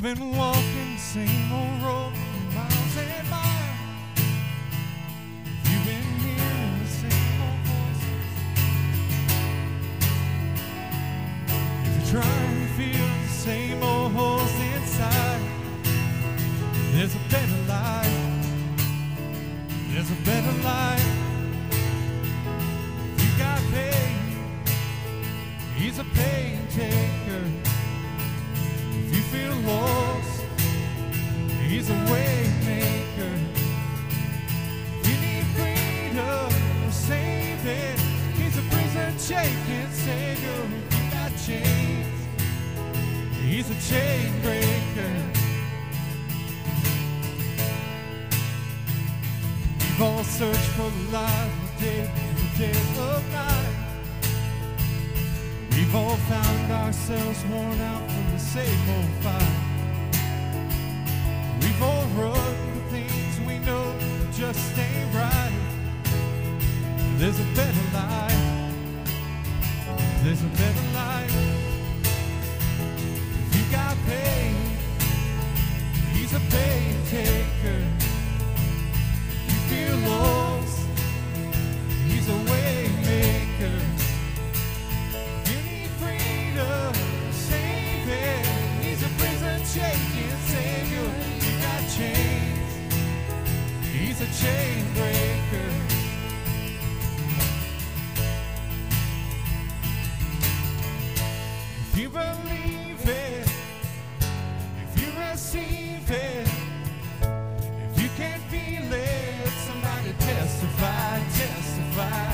You've been walking a chain breaker. We've all searched for the light of day in the dead of night. We've all found ourselves worn out from the same old fight. We've all run the things we know just ain't right. There's a better life. There's a better life. He's a pain taker. You feel lost, he's a way maker. You need freedom, save it. He's a prison shaking savior. You got chains, he's a chain breaker. If you believe testify.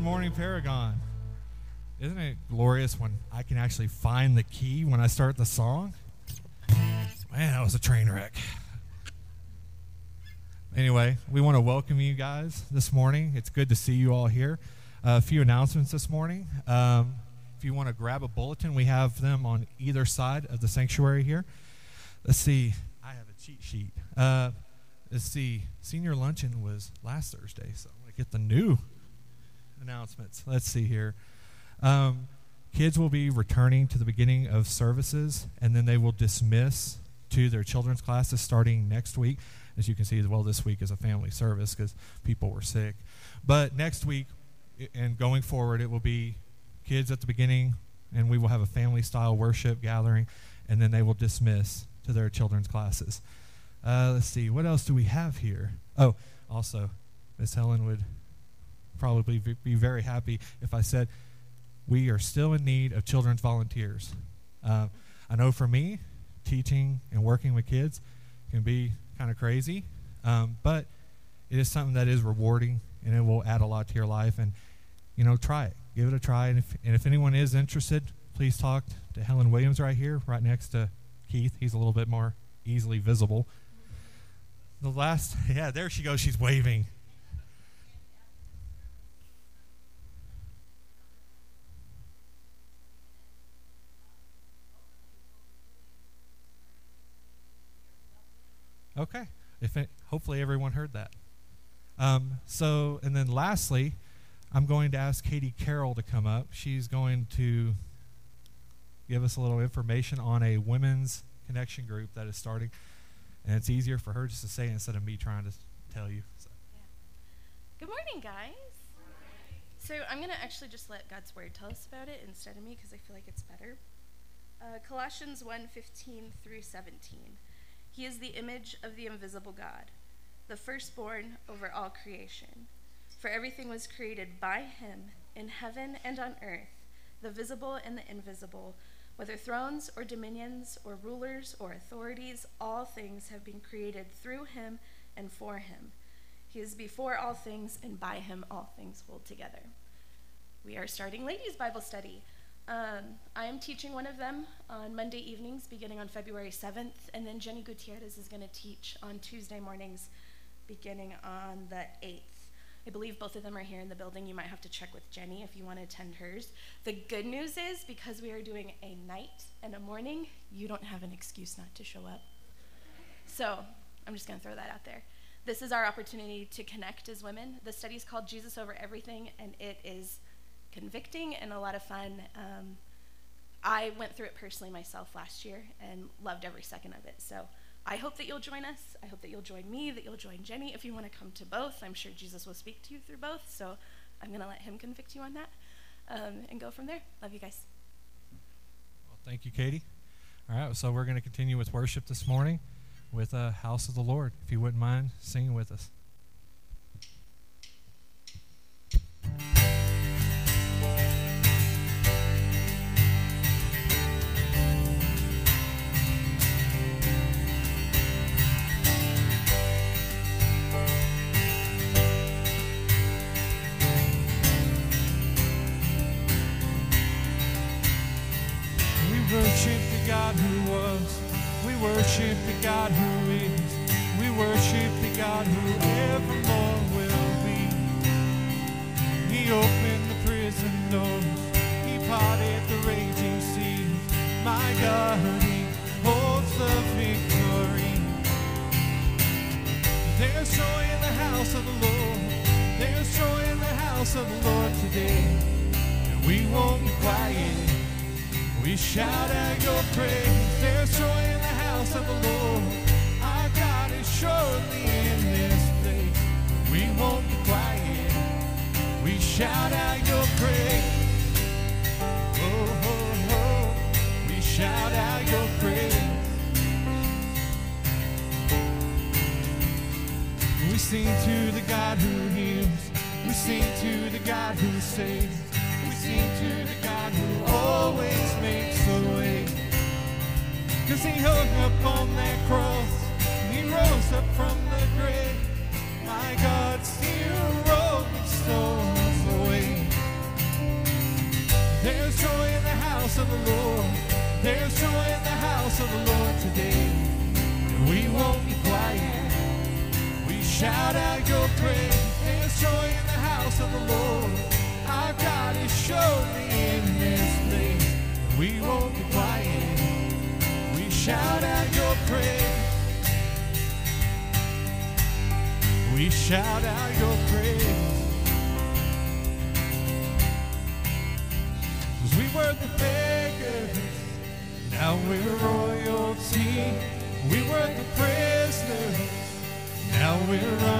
Good morning, Paragon. Isn't it glorious when I can actually find the key when I start the song? Man, that was a train wreck. Anyway, we want to welcome you guys this morning. It's good to see you all here. Uh, a few announcements this morning. Um, if you want to grab a bulletin, we have them on either side of the sanctuary here. Let's see. I have a cheat sheet. Uh, let's see. Senior luncheon was last Thursday, so I'm going to get the new announcements. Let's see here. Um, kids will be returning to the beginning of services, and then they will dismiss to their children's classes starting next week. As you can see, as well, this week is a family service because people were sick. But next week and going forward, it will be kids at the beginning, and we will have a family style worship gathering, and then they will dismiss to their children's classes. Uh, let's see, what else do we have here? Oh, also, Miss Helen would probably be very happy if I said we are still in need of children's volunteers. Uh, I know for me, teaching and working with kids can be kind of crazy, um, but it is something that is rewarding and it will add a lot to your life. And you know, try it, give it a try. And if, and if anyone is interested, please talk to Helen Williams right here, right next to Keith. He's a little bit more easily visible. The last, yeah, there she goes. She's waving. Okay. If it, hopefully everyone heard that. Um, so, and then lastly, I'm going to ask Katie Carroll to come up. She's going to give us a little information on a women's connection group that is starting, and it's easier for her just to say instead of me trying to tell you. So. Yeah. Good morning, guys. So I'm going to actually just let God's word tell us about it instead of me because I feel like it's better. Uh, Colossians 1 15 through 17. He is the image of the invisible God, the firstborn over all creation. For everything was created by him in heaven and on earth, the visible and the invisible, whether thrones or dominions or rulers or authorities, all things have been created through him and for him. He is before all things, and by him all things hold together. We are starting ladies' Bible study. Um, I am teaching one of them on Monday evenings beginning on February 7th, and then Jenny Gutierrez is going to teach on Tuesday mornings beginning on the 8th. I believe both of them are here in the building. You might have to check with Jenny if you want to attend hers. The good news is because we are doing a night and a morning, you don't have an excuse not to show up. So I'm just going to throw that out there. This is our opportunity to connect as women. The study is called Jesus Over Everything, and it is convicting and a lot of fun. Um, I went through it personally myself last year and loved every second of it. So I hope that you'll join us. I hope that you'll join me, that you'll join Jenny. If you want to come to both, I'm sure Jesus will speak to you through both. So I'm going to let him convict you on that um, and go from there. Love you guys. Well, thank you, Katie. All right, so we're going to continue with worship this morning with a uh, House of the Lord. If you wouldn't mind singing with us. We're running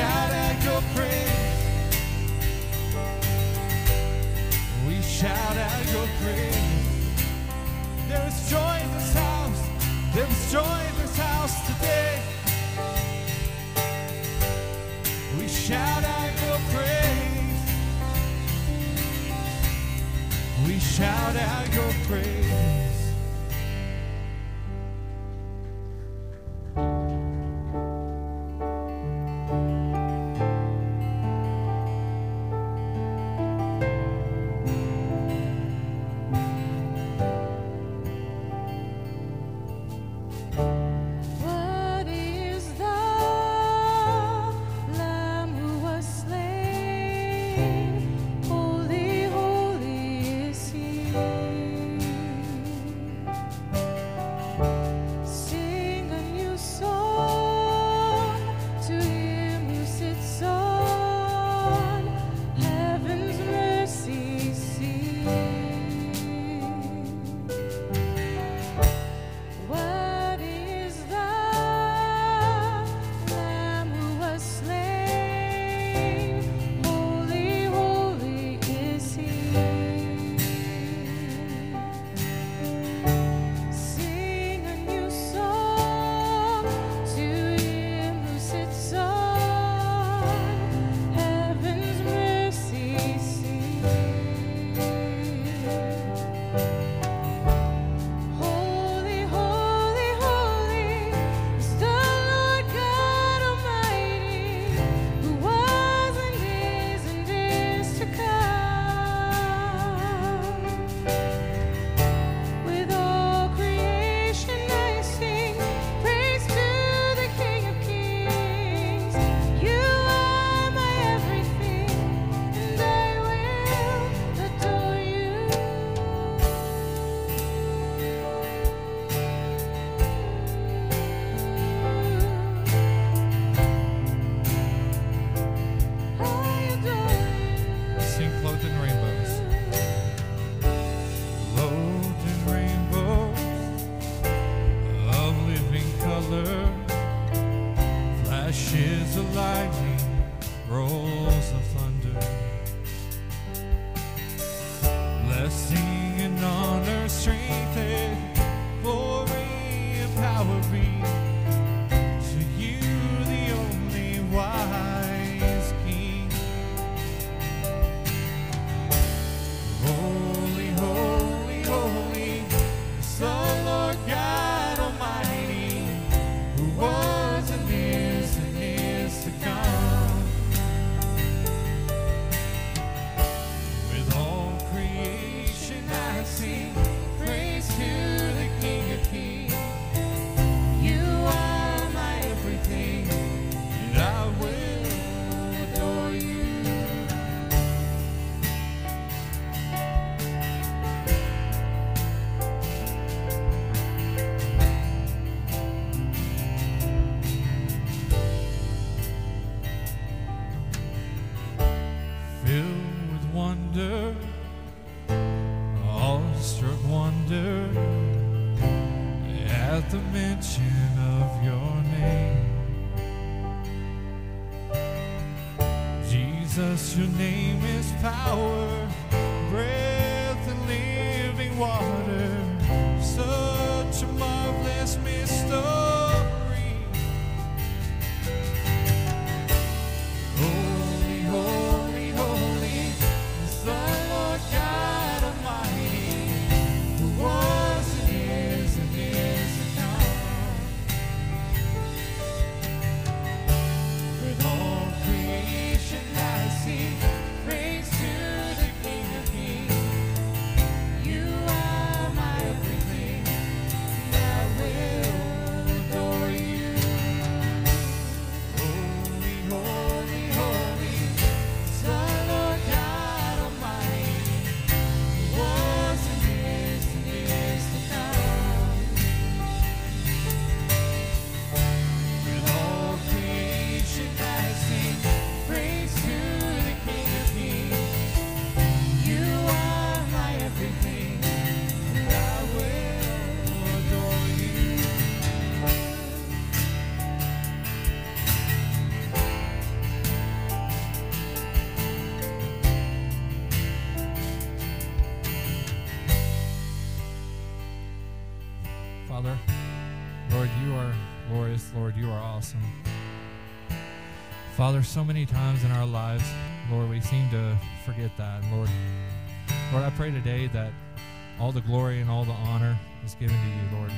shout out your praise. We shout out your praise. There is joy in this house. There is joy in this house today. We shout out your praise. We shout out your praise. I will be. Father, so many times in our lives, Lord, we seem to forget that. Lord, Lord, I pray today that all the glory and all the honor is given to you, Lord,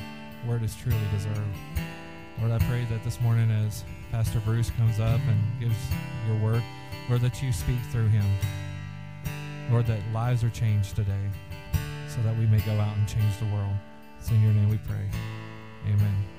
where it is truly deserved. Lord, I pray that this morning as Pastor Bruce comes up and gives your word, Lord, that you speak through him. Lord, that lives are changed today so that we may go out and change the world. It's in your name we pray. Amen.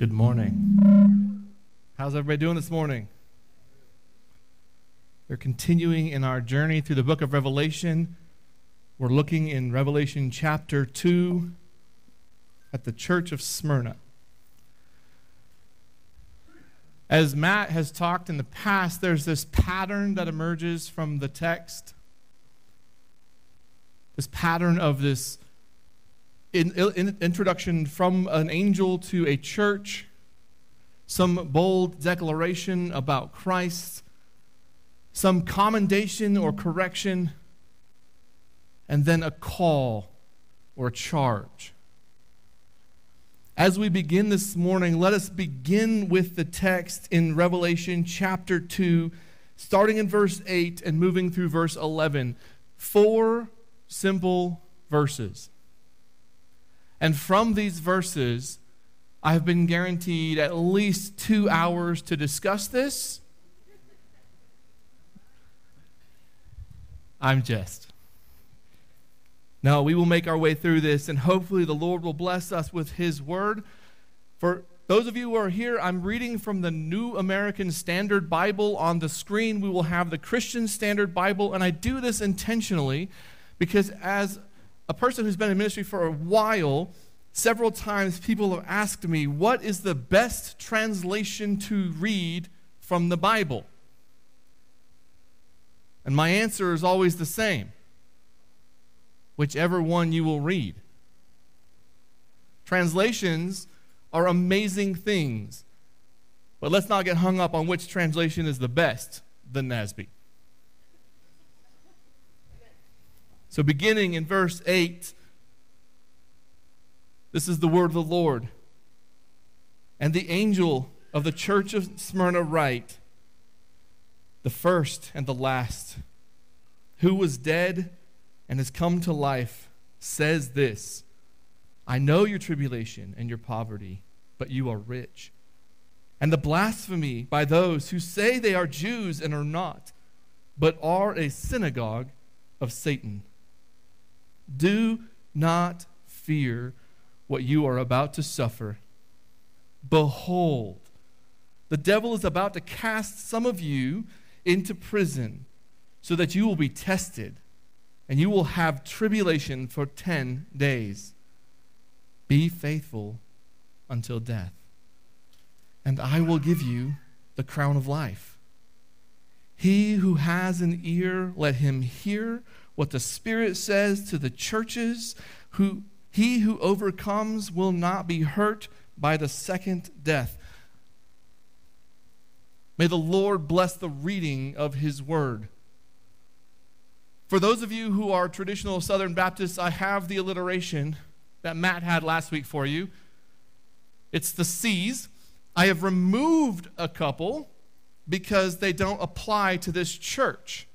Good morning. How's everybody doing this morning? We're continuing in our journey through the book of Revelation. We're looking in Revelation chapter 2 at the church of Smyrna. As Matt has talked in the past, there's this pattern that emerges from the text. This pattern of this in, in, introduction from an angel to a church, some bold declaration about Christ, some commendation or correction, and then a call or charge. As we begin this morning, let us begin with the text in Revelation chapter 2, starting in verse 8 and moving through verse 11. Four simple verses. And from these verses, I have been guaranteed at least two hours to discuss this. I'm just. No, we will make our way through this, and hopefully the Lord will bless us with His word. For those of you who are here, I'm reading from the New American Standard Bible. On the screen, we will have the Christian Standard Bible, and I do this intentionally because as a person who's been in ministry for a while, several times people have asked me, What is the best translation to read from the Bible? And my answer is always the same whichever one you will read. Translations are amazing things, but let's not get hung up on which translation is the best, the NASB. So, beginning in verse 8, this is the word of the Lord. And the angel of the church of Smyrna write, the first and the last, who was dead and has come to life, says this I know your tribulation and your poverty, but you are rich. And the blasphemy by those who say they are Jews and are not, but are a synagogue of Satan. Do not fear what you are about to suffer. Behold, the devil is about to cast some of you into prison so that you will be tested and you will have tribulation for 10 days. Be faithful, until death. And I will give you the crown of life. He who has an ear, let him hear what the Spirit says to the churches. Who, he who overcomes will not be hurt by the second death. May the Lord bless the reading of his word. For those of you who are traditional Southern Baptists, I have the alliteration that Matt had last week for you. It's the C's. I have removed a couple because they don't apply to this church.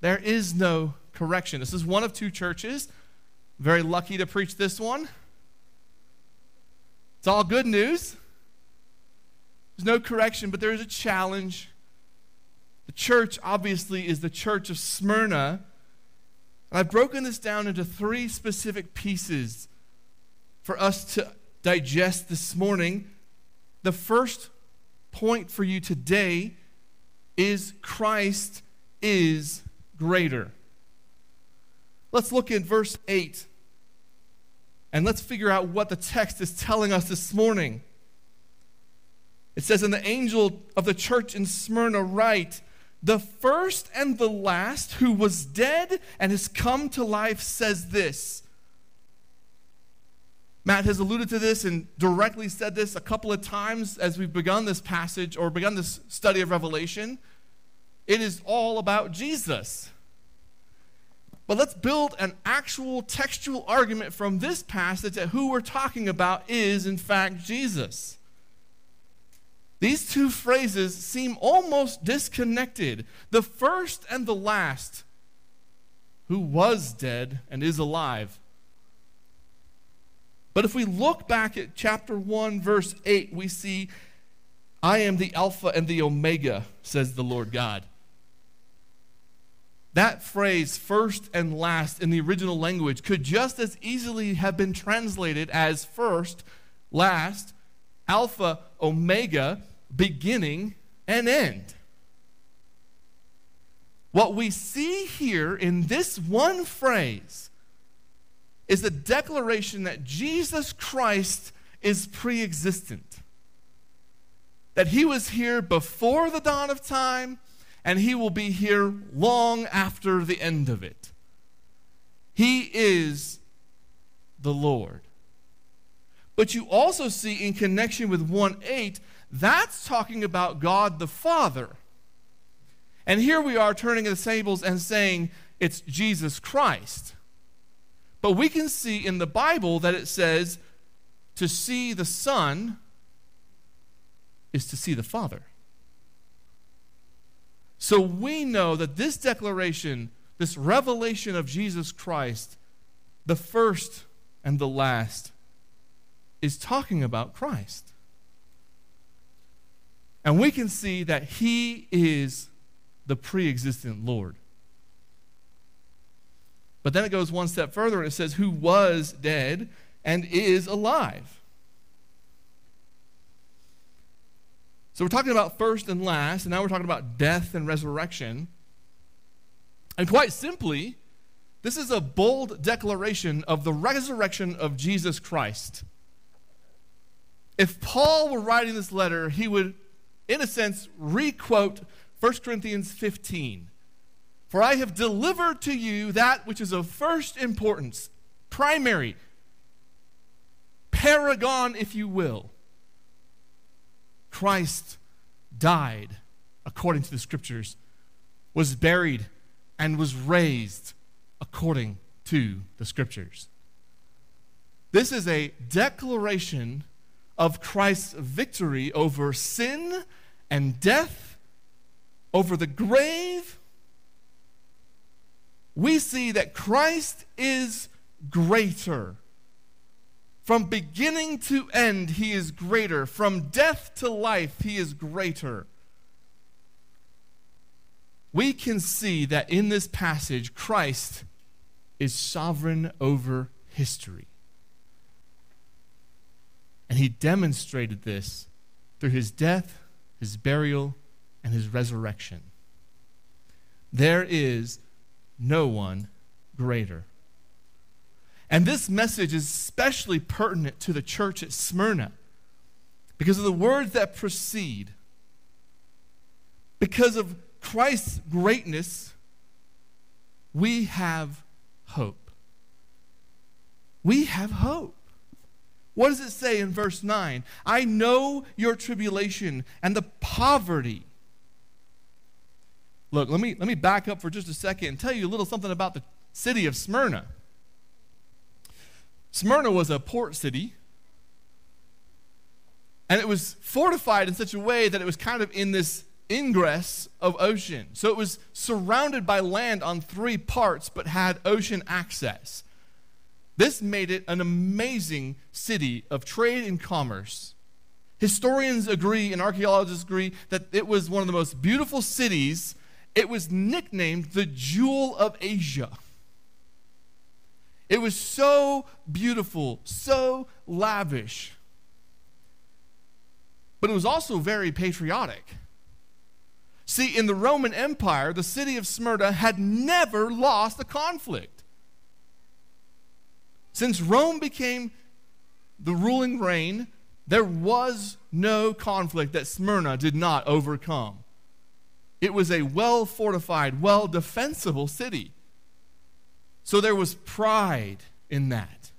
There is no correction. This is one of two churches. Very lucky to preach this one. It's all good news. There's no correction, but there is a challenge. The church, obviously, is the church of Smyrna. And I've broken this down into three specific pieces for us to digest this morning. The first point for you today is Christ is greater. Let's look in verse 8 and let's figure out what the text is telling us this morning. It says, And the angel of the church in Smyrna write, The first and the last who was dead and has come to life says this. Matt has alluded to this and directly said this a couple of times as we've begun this passage or begun this study of Revelation. It is all about Jesus. But let's build an actual textual argument from this passage that who we're talking about is, in fact, Jesus. These two phrases seem almost disconnected. The first and the last, who was dead and is alive. But if we look back at chapter 1, verse 8, we see, I am the Alpha and the Omega, says the Lord God. That phrase, first and last, in the original language, could just as easily have been translated as first, last, Alpha, Omega, beginning, and end. What we see here in this one phrase is the declaration that Jesus Christ is pre existent. That he was here before the dawn of time, and he will be here long after the end of it. He is the Lord. But you also see in connection with 1 8, that's talking about God the Father. And here we are turning to the tables and saying it's Jesus Christ. But we can see in the Bible that it says to see the Son is to see the Father. So we know that this declaration, this revelation of Jesus Christ, the first and the last, is talking about Christ. And we can see that he is the pre existent Lord. But then it goes one step further and it says, Who was dead and is alive. So we're talking about first and last, and now we're talking about death and resurrection. And quite simply, this is a bold declaration of the resurrection of Jesus Christ. If Paul were writing this letter, he would, in a sense, requote 1 Corinthians 15. For I have delivered to you that which is of first importance, primary, paragon, if you will. Christ died according to the scriptures, was buried, and was raised according to the scriptures. This is a declaration of Christ's victory over sin and death, over the grave. We see that Christ is greater. From beginning to end, he is greater. From death to life, he is greater. We can see that in this passage, Christ is sovereign over history. And he demonstrated this through his death, his burial, and his resurrection. There is no one greater. And this message is especially pertinent to the church at Smyrna. because of the words that precede, because of Christ's greatness, we have hope. We have hope. What does it say in verse 9? I know your tribulation and the poverty. Look, let me, let me back up for just a second and tell you a little something about the city of Smyrna. Smyrna was a port city, and it was fortified in such a way that it was kind of in this ingress of ocean. So it was surrounded by land on three parts, but had ocean access. This made it an amazing city of trade and commerce. Historians agree and archaeologists agree that it was one of the most beautiful cities. It was nicknamed the Jewel of Asia. It was so beautiful, so lavish. But it was also very patriotic. See, in the Roman Empire, the city of Smyrna had never lost a conflict. Since Rome became the ruling reign, there was no conflict that Smyrna did not overcome. It was a well fortified, well defensible city. So there was pride in that.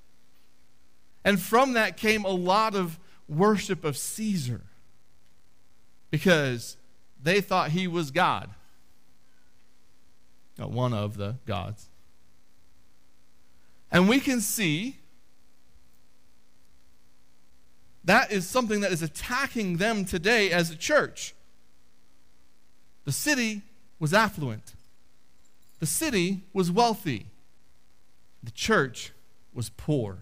And from that came a lot of worship of Caesar because they thought he was God, Uh, one of the gods. And we can see that is something that is attacking them today as a church. The city was affluent, the city was wealthy, the church was poor,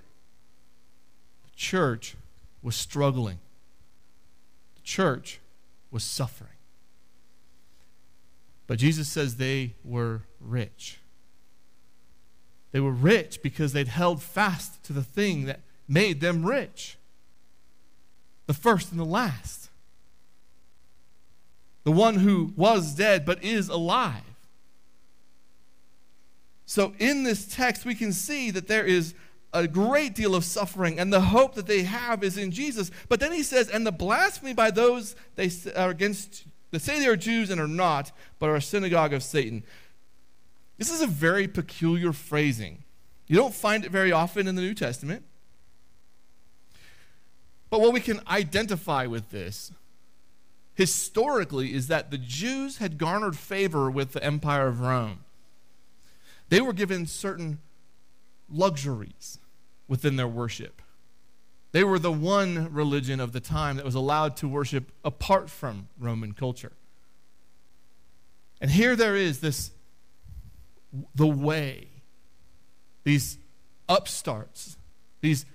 the church was struggling, the church was suffering. But Jesus says they were rich. They were rich because they'd held fast to the thing that made them rich the first and the last. The one who was dead but is alive. So, in this text, we can see that there is a great deal of suffering, and the hope that they have is in Jesus. But then he says, and the blasphemy by those they are against, they say they are Jews and are not, but are a synagogue of Satan. This is a very peculiar phrasing. You don't find it very often in the New Testament. But what we can identify with this historically is that the Jews had garnered favor with the Empire of Rome. They were given certain luxuries within their worship. They were the one religion of the time that was allowed to worship apart from Roman culture. And here there is this the way, these upstarts, these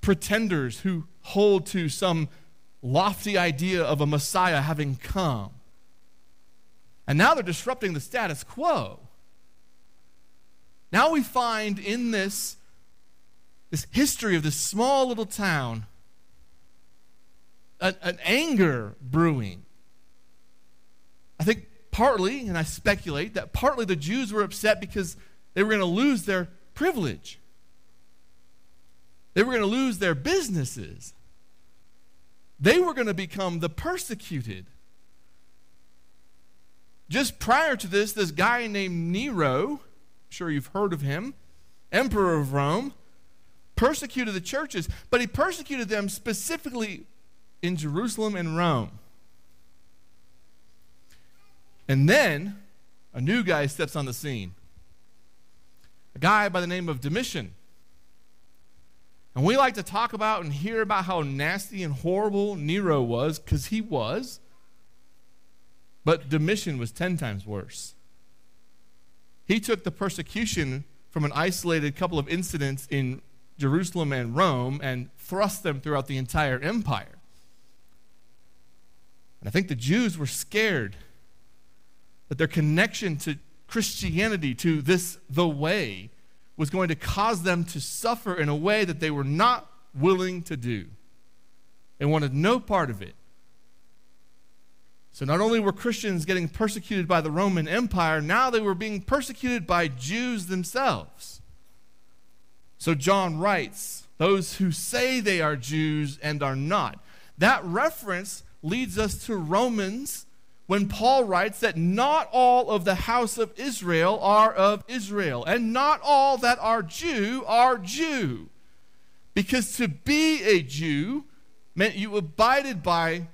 pretenders who hold to some lofty idea of a Messiah having come. And now they're disrupting the status quo. Now we find in this, this history of this small little town an, an anger brewing. I think partly, and I speculate, that partly the Jews were upset because they were going to lose their privilege. They were going to lose their businesses. They were going to become the persecuted. Just prior to this, this guy named Nero, sure you've heard of him, emperor of Rome, persecuted the churches, but he persecuted them specifically in Jerusalem and Rome. And then a new guy steps on the scene. A guy by the name of Domitian. And we like to talk about and hear about how nasty and horrible Nero was, because he was. But Domitian was 10 times worse. He took the persecution from an isolated couple of incidents in Jerusalem and Rome and thrust them throughout the entire empire. And I think the Jews were scared that their connection to Christianity, to this, the way, was going to cause them to suffer in a way that they were not willing to do They wanted no part of it. So not only were Christians getting persecuted by the Roman Empire, now they were being persecuted by Jews themselves. So John writes, those who say they are Jews and are not. That reference leads us to Romans when Paul writes that not all of the house of Israel are of Israel, and not all that are Jew are Jew. Because to be a Jew meant you abided by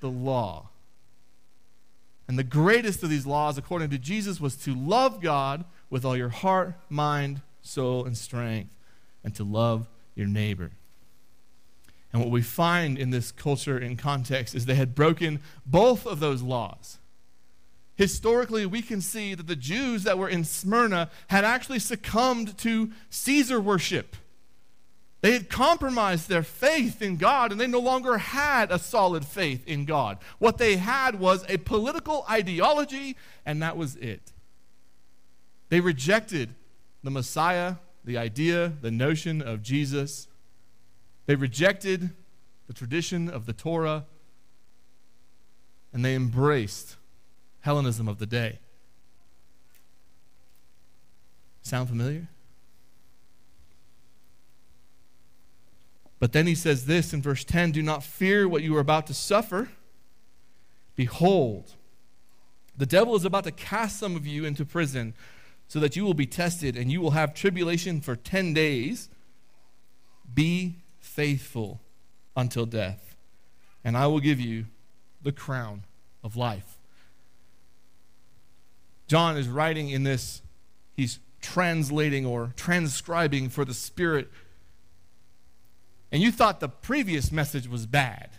the law. And the greatest of these laws, according to Jesus, was to love God with all your heart, mind, soul, and strength, and to love your neighbor. And what we find in this culture and context is they had broken both of those laws. Historically, we can see that the Jews that were in Smyrna had actually succumbed to Caesar worship. They had compromised their faith in God and they no longer had a solid faith in God. What they had was a political ideology, and that was it. They rejected the Messiah, the idea, the notion of Jesus. They rejected the tradition of the Torah, and they embraced Hellenism of the day. Sound familiar? But then he says this in verse 10 Do not fear what you are about to suffer. Behold, the devil is about to cast some of you into prison so that you will be tested and you will have tribulation for 10 days. Be faithful until death, and I will give you the crown of life. John is writing in this, he's translating or transcribing for the Spirit. And you thought the previous message was bad.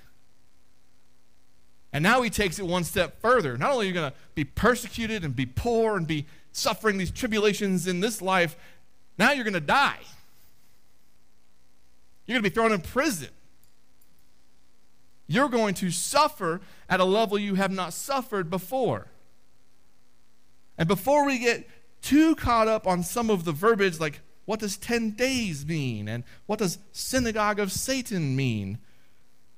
And now he takes it one step further. Not only are you going to be persecuted and be poor and be suffering these tribulations in this life, now you're going to die. You're going to be thrown in prison. You're going to suffer at a level you have not suffered before. And before we get too caught up on some of the verbiage, like what does 10 days mean? And what does synagogue of Satan mean?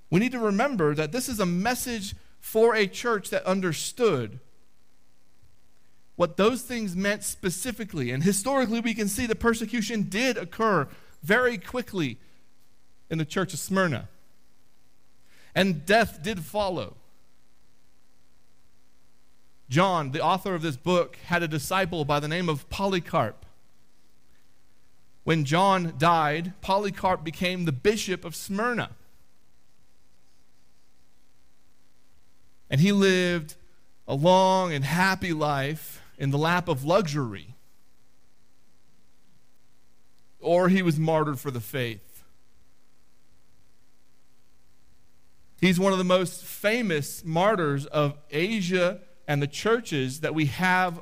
We need to remember that this is a message for a church that understood what those things meant specifically. And historically, we can see the persecution did occur very quickly in the church of Smyrna. And death did follow. John, the author of this book, had a disciple by the name of Polycarp. When John died, Polycarp became the bishop of Smyrna. And he lived a long and happy life in the lap of luxury. Or he was martyred for the faith. He's one of the most famous martyrs of Asia and the churches that we have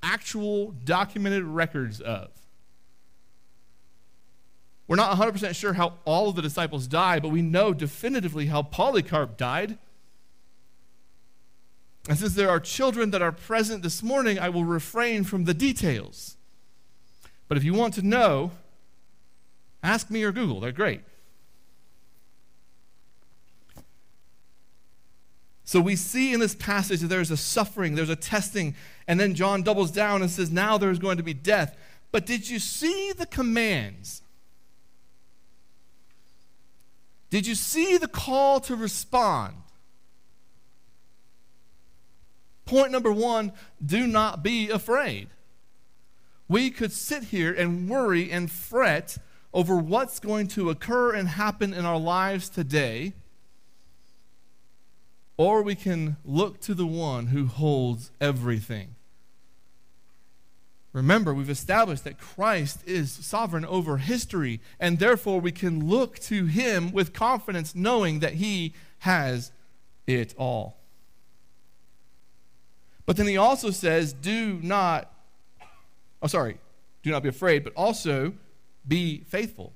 actual documented records of. We're not 100% sure how all of the disciples died, but we know definitively how Polycarp died. And since there are children that are present this morning, I will refrain from the details. But if you want to know, ask me or Google. They're great. So we see in this passage that there's a suffering, there's a testing, and then John doubles down and says, Now there's going to be death. But did you see the commands? Did you see the call to respond? Point number one do not be afraid. We could sit here and worry and fret over what's going to occur and happen in our lives today or we can look to the one who holds everything. Remember, we've established that Christ is sovereign over history, and therefore we can look to him with confidence, knowing that he has it all. But then he also says, do not, oh, sorry, do not be afraid, but also be faithful.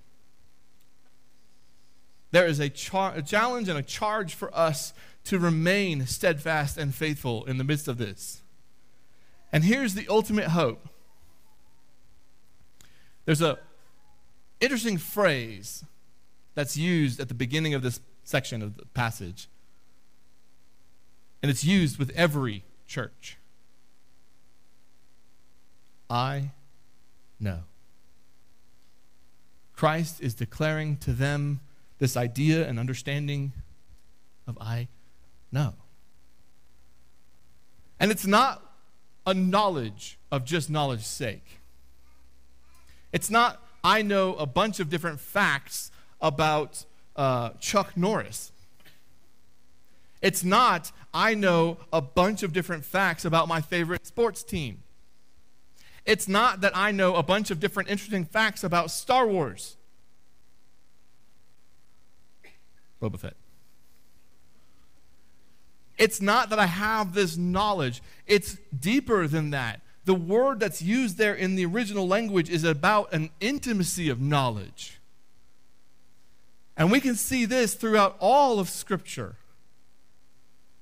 There is a, char- a challenge and a charge for us to remain steadfast and faithful in the midst of this. And here's the ultimate hope. There's a interesting phrase that's used at the beginning of this section of the passage. And it's used with every church. I know. Christ is declaring to them this idea and understanding of I know. And it's not a knowledge of just knowledge's sake. It's not, I know a bunch of different facts about uh, Chuck Norris. It's not, I know a bunch of different facts about my favorite sports team. It's not that I know a bunch of different interesting facts about Star Wars. Boba Fett. It's not that I have this knowledge, it's deeper than that. The word that's used there in the original language is about an intimacy of knowledge. And we can see this throughout all of Scripture.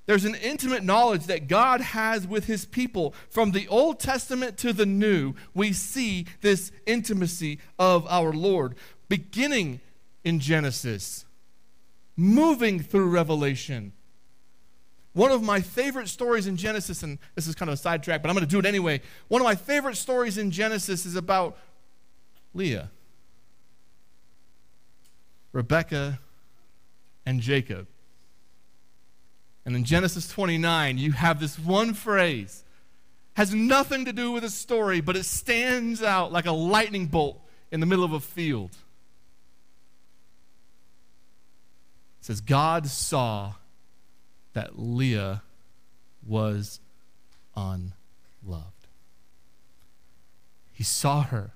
There's an intimate knowledge that God has with his people. From the Old Testament to the New, we see this intimacy of our Lord, beginning in Genesis, moving through Revelation. One of my favorite stories in Genesis, and this is kind of a sidetrack, but I'm going to do it anyway. One of my favorite stories in Genesis is about Leah, Rebecca, and Jacob. And in Genesis 29, you have this one phrase. Has nothing to do with a story, but it stands out like a lightning bolt in the middle of a field. It says, God saw that Leah was unloved. He saw her.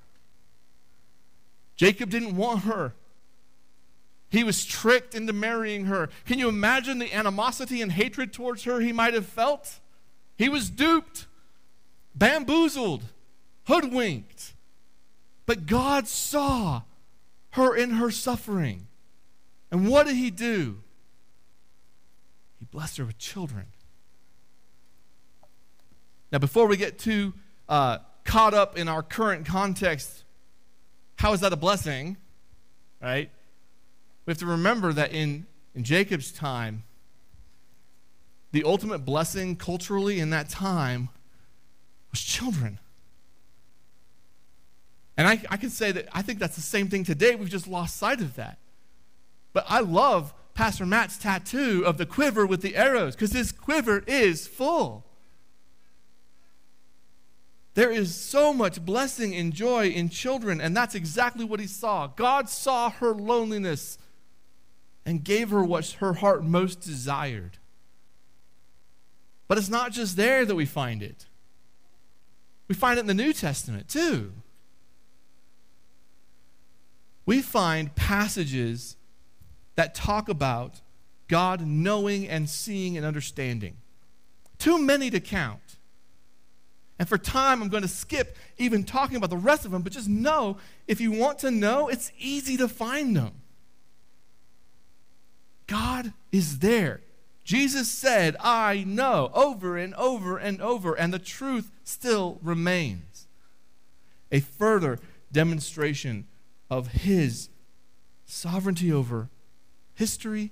Jacob didn't want her. He was tricked into marrying her. Can you imagine the animosity and hatred towards her he might have felt? He was duped, bamboozled, hoodwinked. But God saw her in her suffering. And what did he do? Blessed her with children. Now, before we get too uh, caught up in our current context, how is that a blessing? Right? We have to remember that in, in Jacob's time, the ultimate blessing culturally in that time was children. And I, I can say that I think that's the same thing today. We've just lost sight of that. But I love Pastor Matt's tattoo of the quiver with the arrows because his quiver is full. There is so much blessing and joy in children, and that's exactly what he saw. God saw her loneliness and gave her what her heart most desired. But it's not just there that we find it, we find it in the New Testament too. We find passages that talk about God knowing and seeing and understanding. Too many to count. And for time, I'm going to skip even talking about the rest of them, but just know if you want to know, it's easy to find them. God is there. Jesus said, I know, over and over and over, and the truth still remains. A further demonstration of his sovereignty over history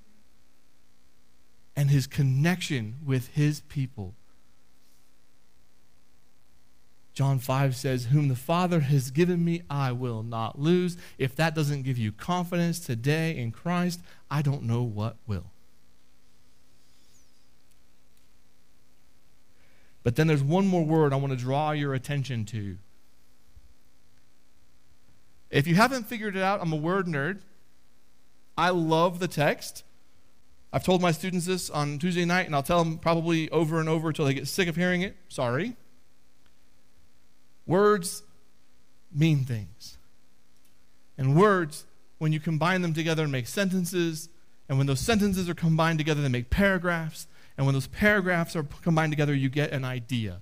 and his connection with his people. John 5 says, Whom the Father has given me, I will not lose. If that doesn't give you confidence today in Christ, I don't know what will. But then there's one more word I want to draw your attention to. If you haven't figured it out, I'm a word nerd. I love the text. I've told my students this on Tuesday night, and I'll tell them probably over and over until they get sick of hearing it. Sorry. Words mean things. And words, when you combine them together, and make sentences. And when those sentences are combined together, they make paragraphs. And when those paragraphs are combined together, you get an idea.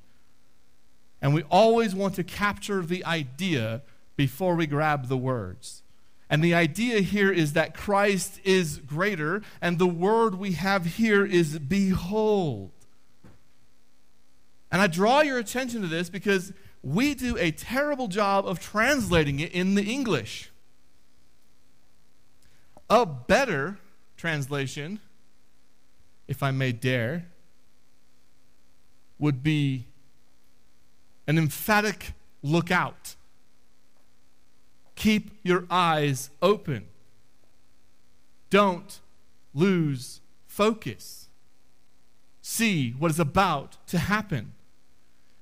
And we always want to capture the idea before we grab the words. And the idea here is that Christ is greater, and the word we have here is behold. And I draw your attention to this because we do a terrible job of translating it in the English. A better translation, if I may dare, would be an emphatic look out. Keep your eyes open. Don't lose focus, see what is about to happen.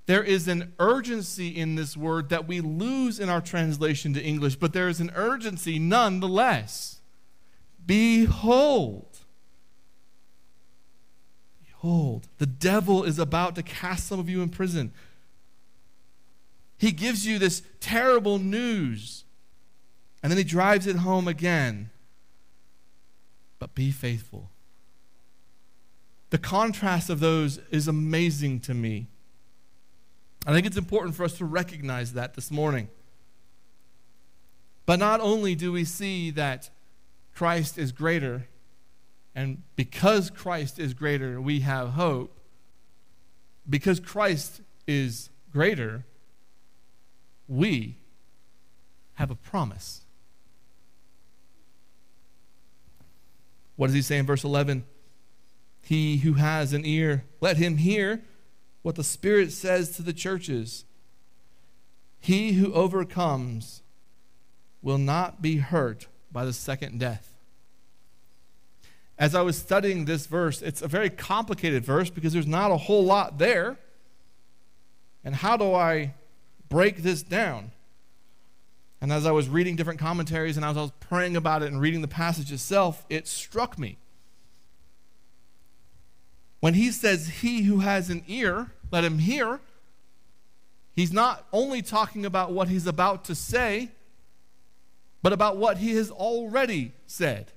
There is an urgency in this word that we lose in our translation to English, but there is an urgency nonetheless. Behold. Behold, the devil is about to cast some of you in prison. He gives you this terrible news, and then he drives it home again. But be faithful. The contrast of those is amazing to me. I think it's important for us to recognize that this morning. But not only do we see that Christ is greater, and because Christ is greater, we have hope. Because Christ is greater, we have a promise. What does he say in verse 11? He who has an ear, let him hear what the Spirit says to the churches. He who overcomes will not be hurt by the second death. As I was studying this verse, it's a very complicated verse because there's not a whole lot there. And how do I break this down? And as I was reading different commentaries and as I was praying about it and reading the passage itself, it struck me. When he says, He who has an ear, let him hear, he's not only talking about what he's about to say, but about what he has already said.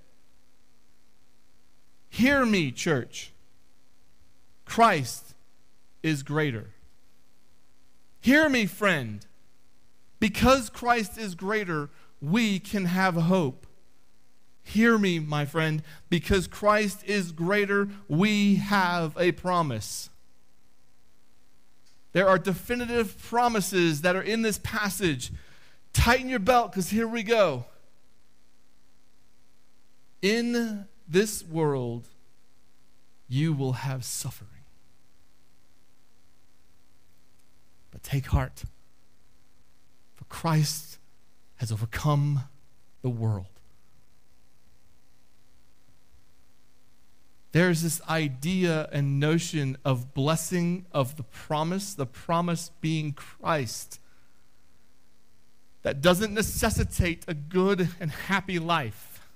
Hear me, church. Christ is greater. Hear me, friend. Because Christ is greater, we can have hope. Hear me, my friend. Because Christ is greater, we have a promise. There are definitive promises that are in this passage. Tighten your belt because here we go. In this world, you will have suffering. But take heart, Christ has overcome the world. There's this idea and notion of blessing of the promise, the promise being Christ, that doesn't necessitate a good and happy life.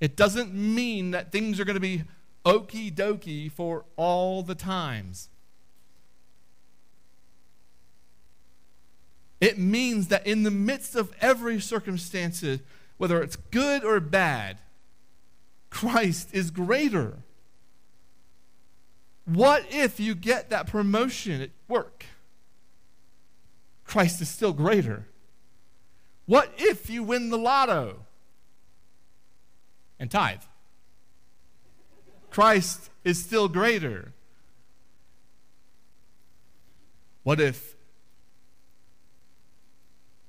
It doesn't mean that things are going to be okie dokie for all the times. It means that in the midst of every circumstance, whether it's good or bad, Christ is greater. What if you get that promotion at work? Christ is still greater. What if you win the lotto and tithe? Christ is still greater. What if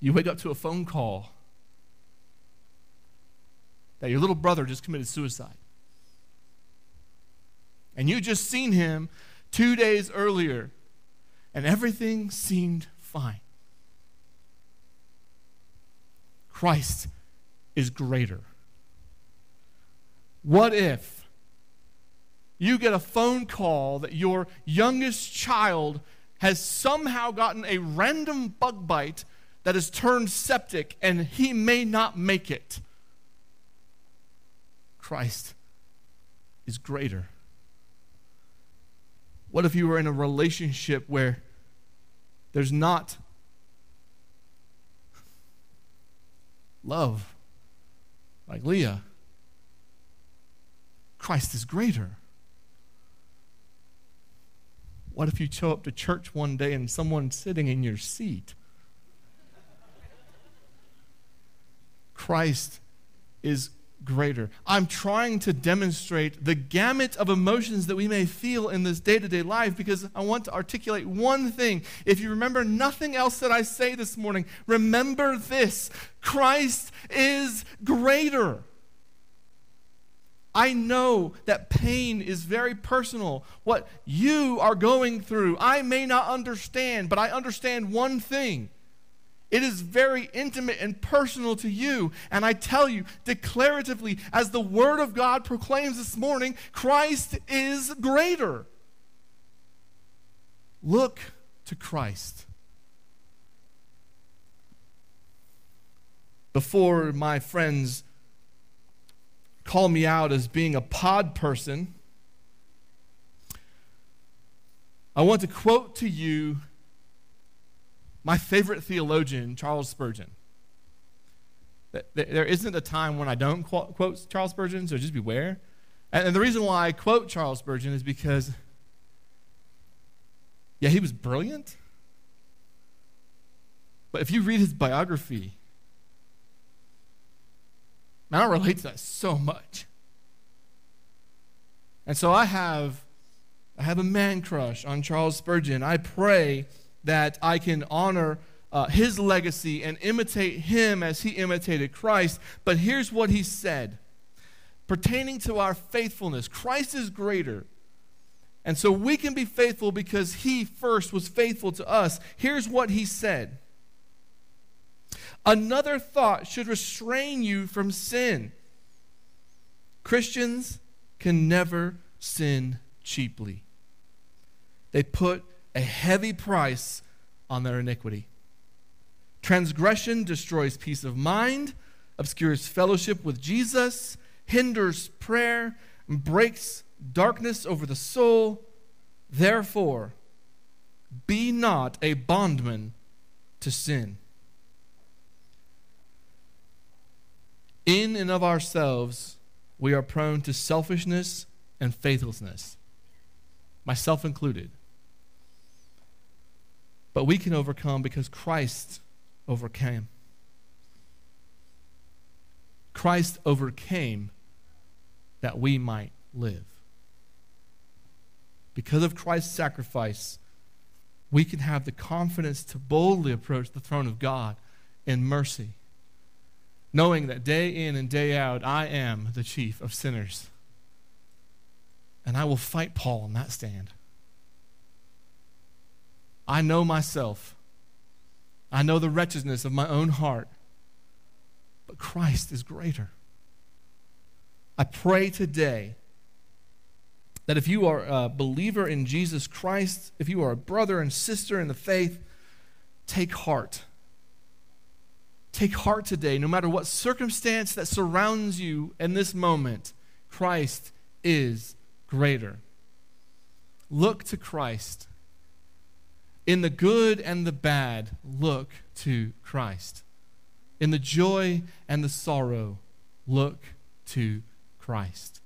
you wake up to a phone call that your little brother just committed suicide. And you just seen him two days earlier, and everything seemed fine. Christ is greater. What if you get a phone call that your youngest child has somehow gotten a random bug bite that has turned septic and he may not make it. Christ is greater. What if you were in a relationship where there's not love like Leah? Christ is greater. What if you show up to church one day and someone's sitting in your seat? Christ is greater. I'm trying to demonstrate the gamut of emotions that we may feel in this day to day life because I want to articulate one thing. If you remember nothing else that I say this morning, remember this Christ is greater. I know that pain is very personal. What you are going through, I may not understand, but I understand one thing It is very intimate and personal to you. And I tell you, declaratively, as the Word of God proclaims this morning, Christ is greater. Look to Christ. Before my friends call me out as being a pod person, I want to quote to you my favorite theologian, Charles Spurgeon. Th- th- There isn't a time when I don't quote, Charles Spurgeon, so just beware. And the reason why I quote Charles Spurgeon is because, yeah, he was brilliant. But if you read his biography, man, I relate to that so much. And so I have I have a man crush on Charles Spurgeon. I pray that I can honor uh, his legacy and imitate him as he imitated Christ. But here's what he said pertaining to our faithfulness Christ is greater. And so we can be faithful because he first was faithful to us. Here's what he said Another thought should restrain you from sin. Christians can never sin cheaply. They put a heavy price on their iniquity. Transgression destroys peace of mind, obscures fellowship with Jesus, hinders prayer, and breaks darkness over the soul. Therefore, be not a bondman to sin. In and of ourselves, we are prone to selfishness and faithlessness, myself included. But we can overcome because Christ overcame. Christ overcame that we might live. Because of Christ's sacrifice, we can have the confidence to boldly approach the throne of God in mercy, knowing that day in and day out, I am the chief of sinners. And I will fight Paul on that stand. I know myself. I know the wretchedness of my own heart. But Christ is greater. I pray today that if you are a believer in Jesus Christ, if you are a brother and sister in the faith, take heart. Take heart today, no matter what circumstance that surrounds you in this moment, Christ is greater. Look to Christ. In the good and the bad, look to Christ. In the joy and the sorrow, look to Christ.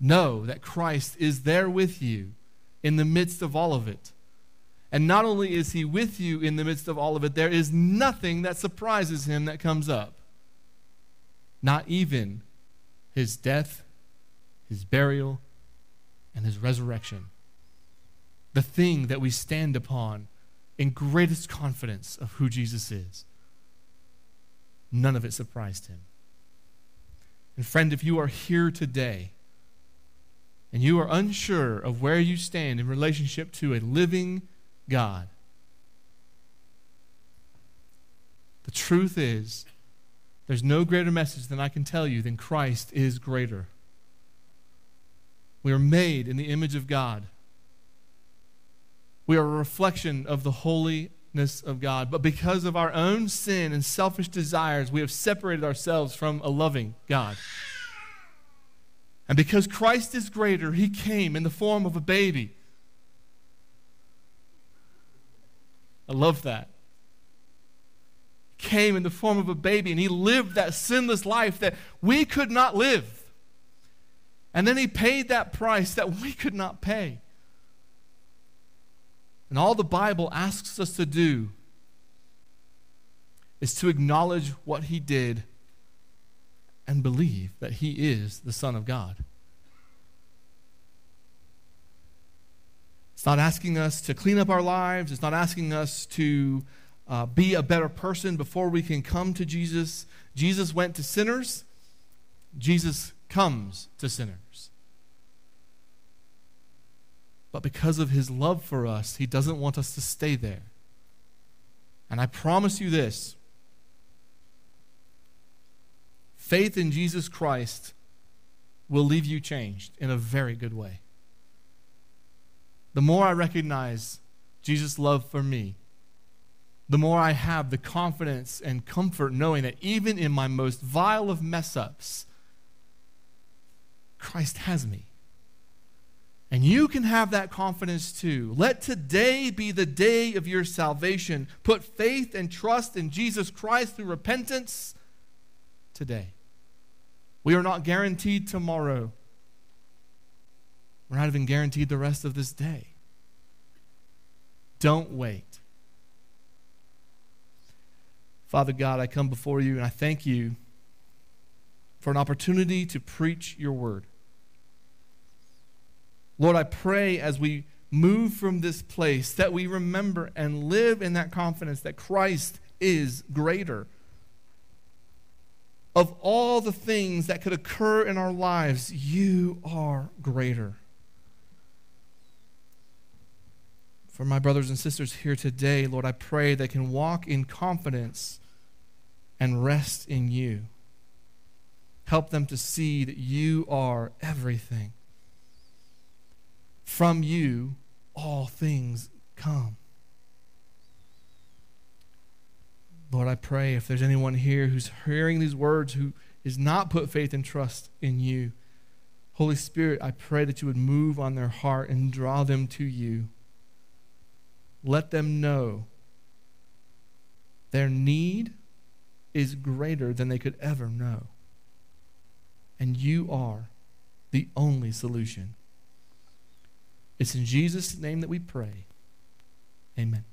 Know that Christ is there with you in the midst of all of it. And not only is he with you in the midst of all of it, there is nothing that surprises him that comes up. Not even his death, his burial, and his resurrection. The thing that we stand upon in greatest confidence of who Jesus is. None of it surprised him. And friend, if you are here today and you are unsure of where you stand in relationship to a living God, the truth is there's no greater message than I can tell you than Christ is greater. We are made in the image of God. We are a reflection of the holiness of God. But because of our own sin and selfish desires, we have separated ourselves from a loving God. And because Christ is greater, he came in the form of a baby. I love that. Came in the form of a baby and he lived that sinless life that we could not live. And then he paid that price that we could not pay. And all the Bible asks us to do is to acknowledge what he did and believe that he is the Son of God. It's not asking us to clean up our lives, it's not asking us to uh, be a better person before we can come to Jesus. Jesus went to sinners, Jesus comes to sinners. But because of his love for us, he doesn't want us to stay there. And I promise you this faith in Jesus Christ will leave you changed in a very good way. The more I recognize Jesus' love for me, the more I have the confidence and comfort knowing that even in my most vile of mess ups, Christ has me. And you can have that confidence too. Let today be the day of your salvation. Put faith and trust in Jesus Christ through repentance today. We are not guaranteed tomorrow. We're not even guaranteed the rest of this day. Don't wait. Father God, I come before you and I thank you for an opportunity to preach your word. Lord, I pray as we move from this place that we remember and live in that confidence that Christ is greater. Of all the things that could occur in our lives, you are greater. For my brothers and sisters here today, Lord, I pray they can walk in confidence and rest in you. Help them to see that you are everything. From you, all things come. Lord, I pray if there's anyone here who's hearing these words who is not put faith and trust in you, Holy Spirit, I pray that you would move on their heart and draw them to you. Let them know their need is greater than they could ever know. And you are the only solution. It's in Jesus' name that we pray. Amen.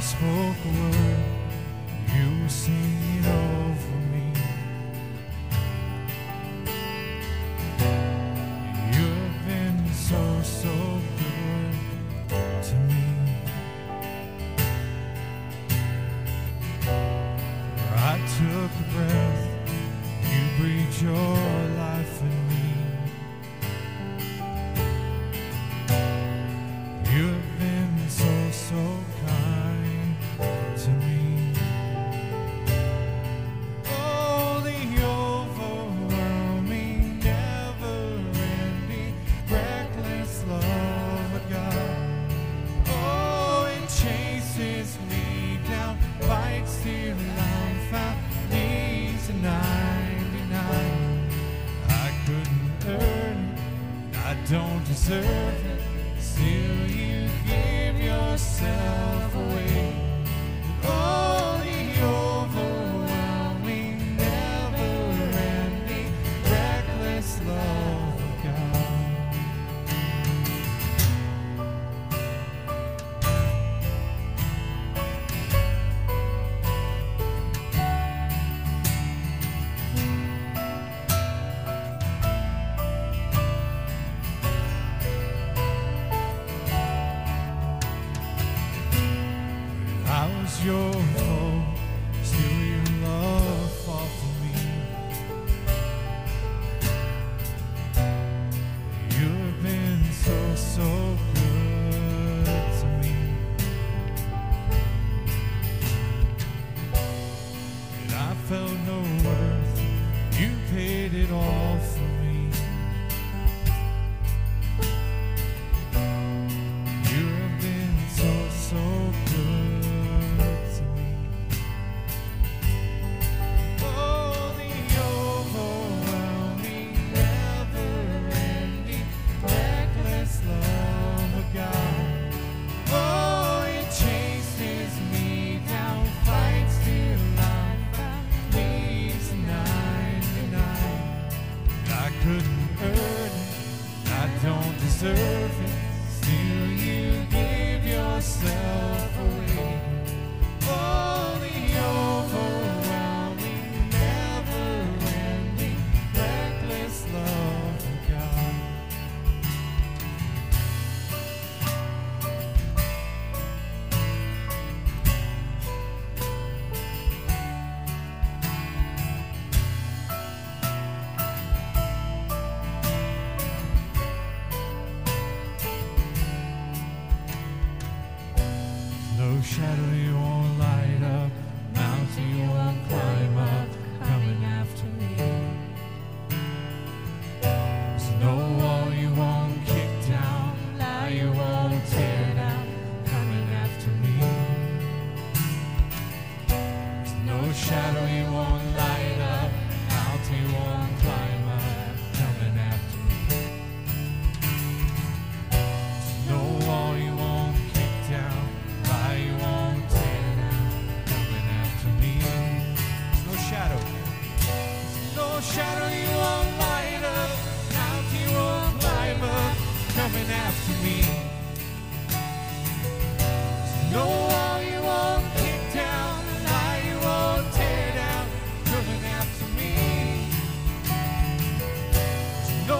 Spoke a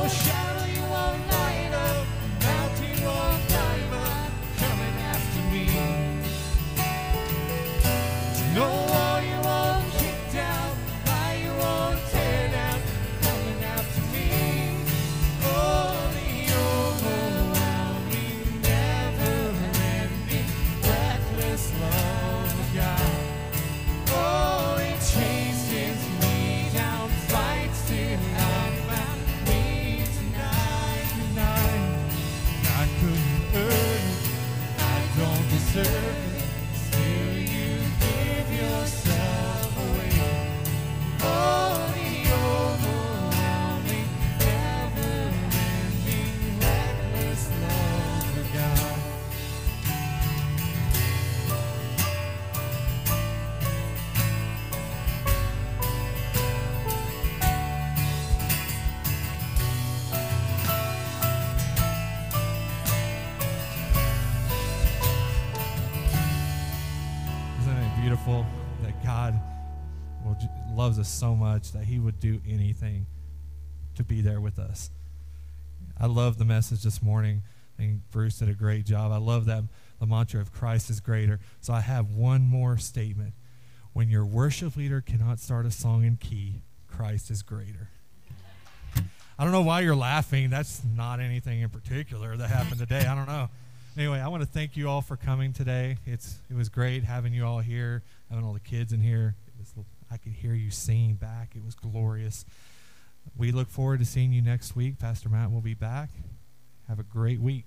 shadow loves us so much that He would do anything to be there with us? I love the message this morning. I think Bruce did a great job. I love that the mantra of Christ is greater. So I have one more statement. When your worship leader cannot start a song in key, Christ is greater. I don't know why you're laughing. That's not anything in particular that happened today. I don't know. Anyway, I want to thank you all for coming today. It's it was great having you all here, having all the kids in here. I could hear you singing back. It was glorious. We look forward to seeing you next week. Pastor Matt will be back. Have a great week.